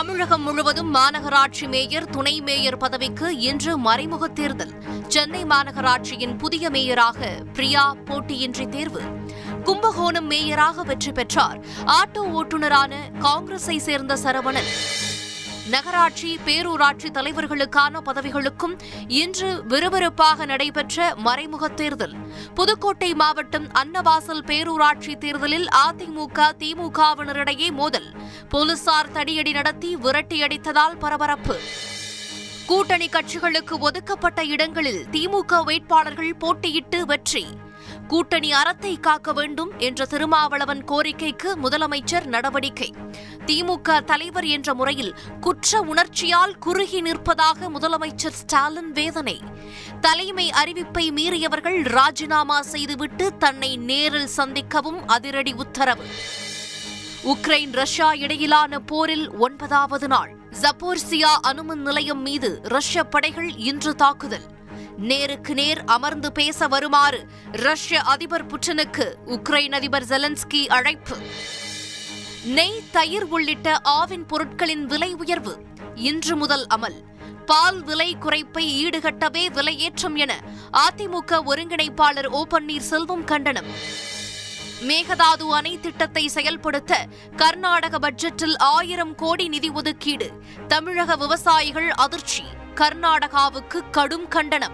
தமிழகம் முழுவதும் மாநகராட்சி மேயர் துணை மேயர் பதவிக்கு இன்று மறைமுக தேர்தல். சென்னை மாநகராட்சியின் புதிய மேயராக பிரியா போட்டியின்றி தேர்வு. கும்பகோணம் மேயராக வெற்றி பெற்றார். ஆட்டோ ஓட்டுநரான காங்கிரஸை சேர்ந்த சரவணன். நகராட்சி பேரூராட்சி தலைவர்களுக்கான பதவிகளுக்கும் இன்று விறுவிறுப்பாக நடைபெற்ற மறைமுக தேர்தல். புதுக்கோட்டை மாவட்டம் அன்னவாசல் பேரூராட்சி தேர்தலில் அதிமுக திமுகவினரிடையே மோதல். போலீசார் தடியடி நடத்தி விரட்டியடித்ததால் பரபரப்பு. கூட்டணி கட்சிகளுக்கு ஒதுக்கப்பட்ட இடங்களில் திமுக வேட்பாளர்கள் போட்டியிட்டு வெற்றி. கூட்டணி அறத்தை காக்க வேண்டும் என்ற திருமாவளவன் கோரிக்கைக்கு முதலமைச்சர் நடவடிக்கை. திமுக தலைவர் என்ற முறையில் குற்ற உணர்ச்சியால் குறுகி நிற்பதாக முதலமைச்சர் ஸ்டாலின் வேதனை. தலைமை அறிவிப்பை மீறியவர்கள் ராஜினாமா செய்துவிட்டு தன்னை நேரில் சந்திக்கவும் அதிரடி உத்தரவு. உக்ரைன் ரஷ்யா இடையிலான போரில் ஒன்பதாவது நாள். ஜப்போர்சியா அணுமின் நிலையம் மீது ரஷ்ய படைகள் இன்று தாக்குதல். நேருக்கு நேர் அமர்ந்து பேச வருமாறு ரஷ்ய அதிபர் புட்டினுக்கு உக்ரைன் அதிபர் ஜெலன்ஸ்கி அழைப்பு. நெய் தயிர் உள்ளிட்ட ஆவின் பொருட்களின் விலை உயர்வு இன்று முதல் அமல். பால் விலை குறைப்பை ஈடுகட்டவே விலையேற்றம் என அதிமுக ஒருங்கிணைப்பாளர் ஓ பன்னீர்செல்வம் கண்டனம். மேகதாது அணை திட்டத்தை செயல்படுத்த கர்நாடக பட்ஜெட்டில் ஆயிரம் கோடி நிதி ஒதுக்கீடு. தமிழக விவசாயிகள் அதிர்ச்சி. கர்நாடகாவுக்கு கடும் கண்டனம்.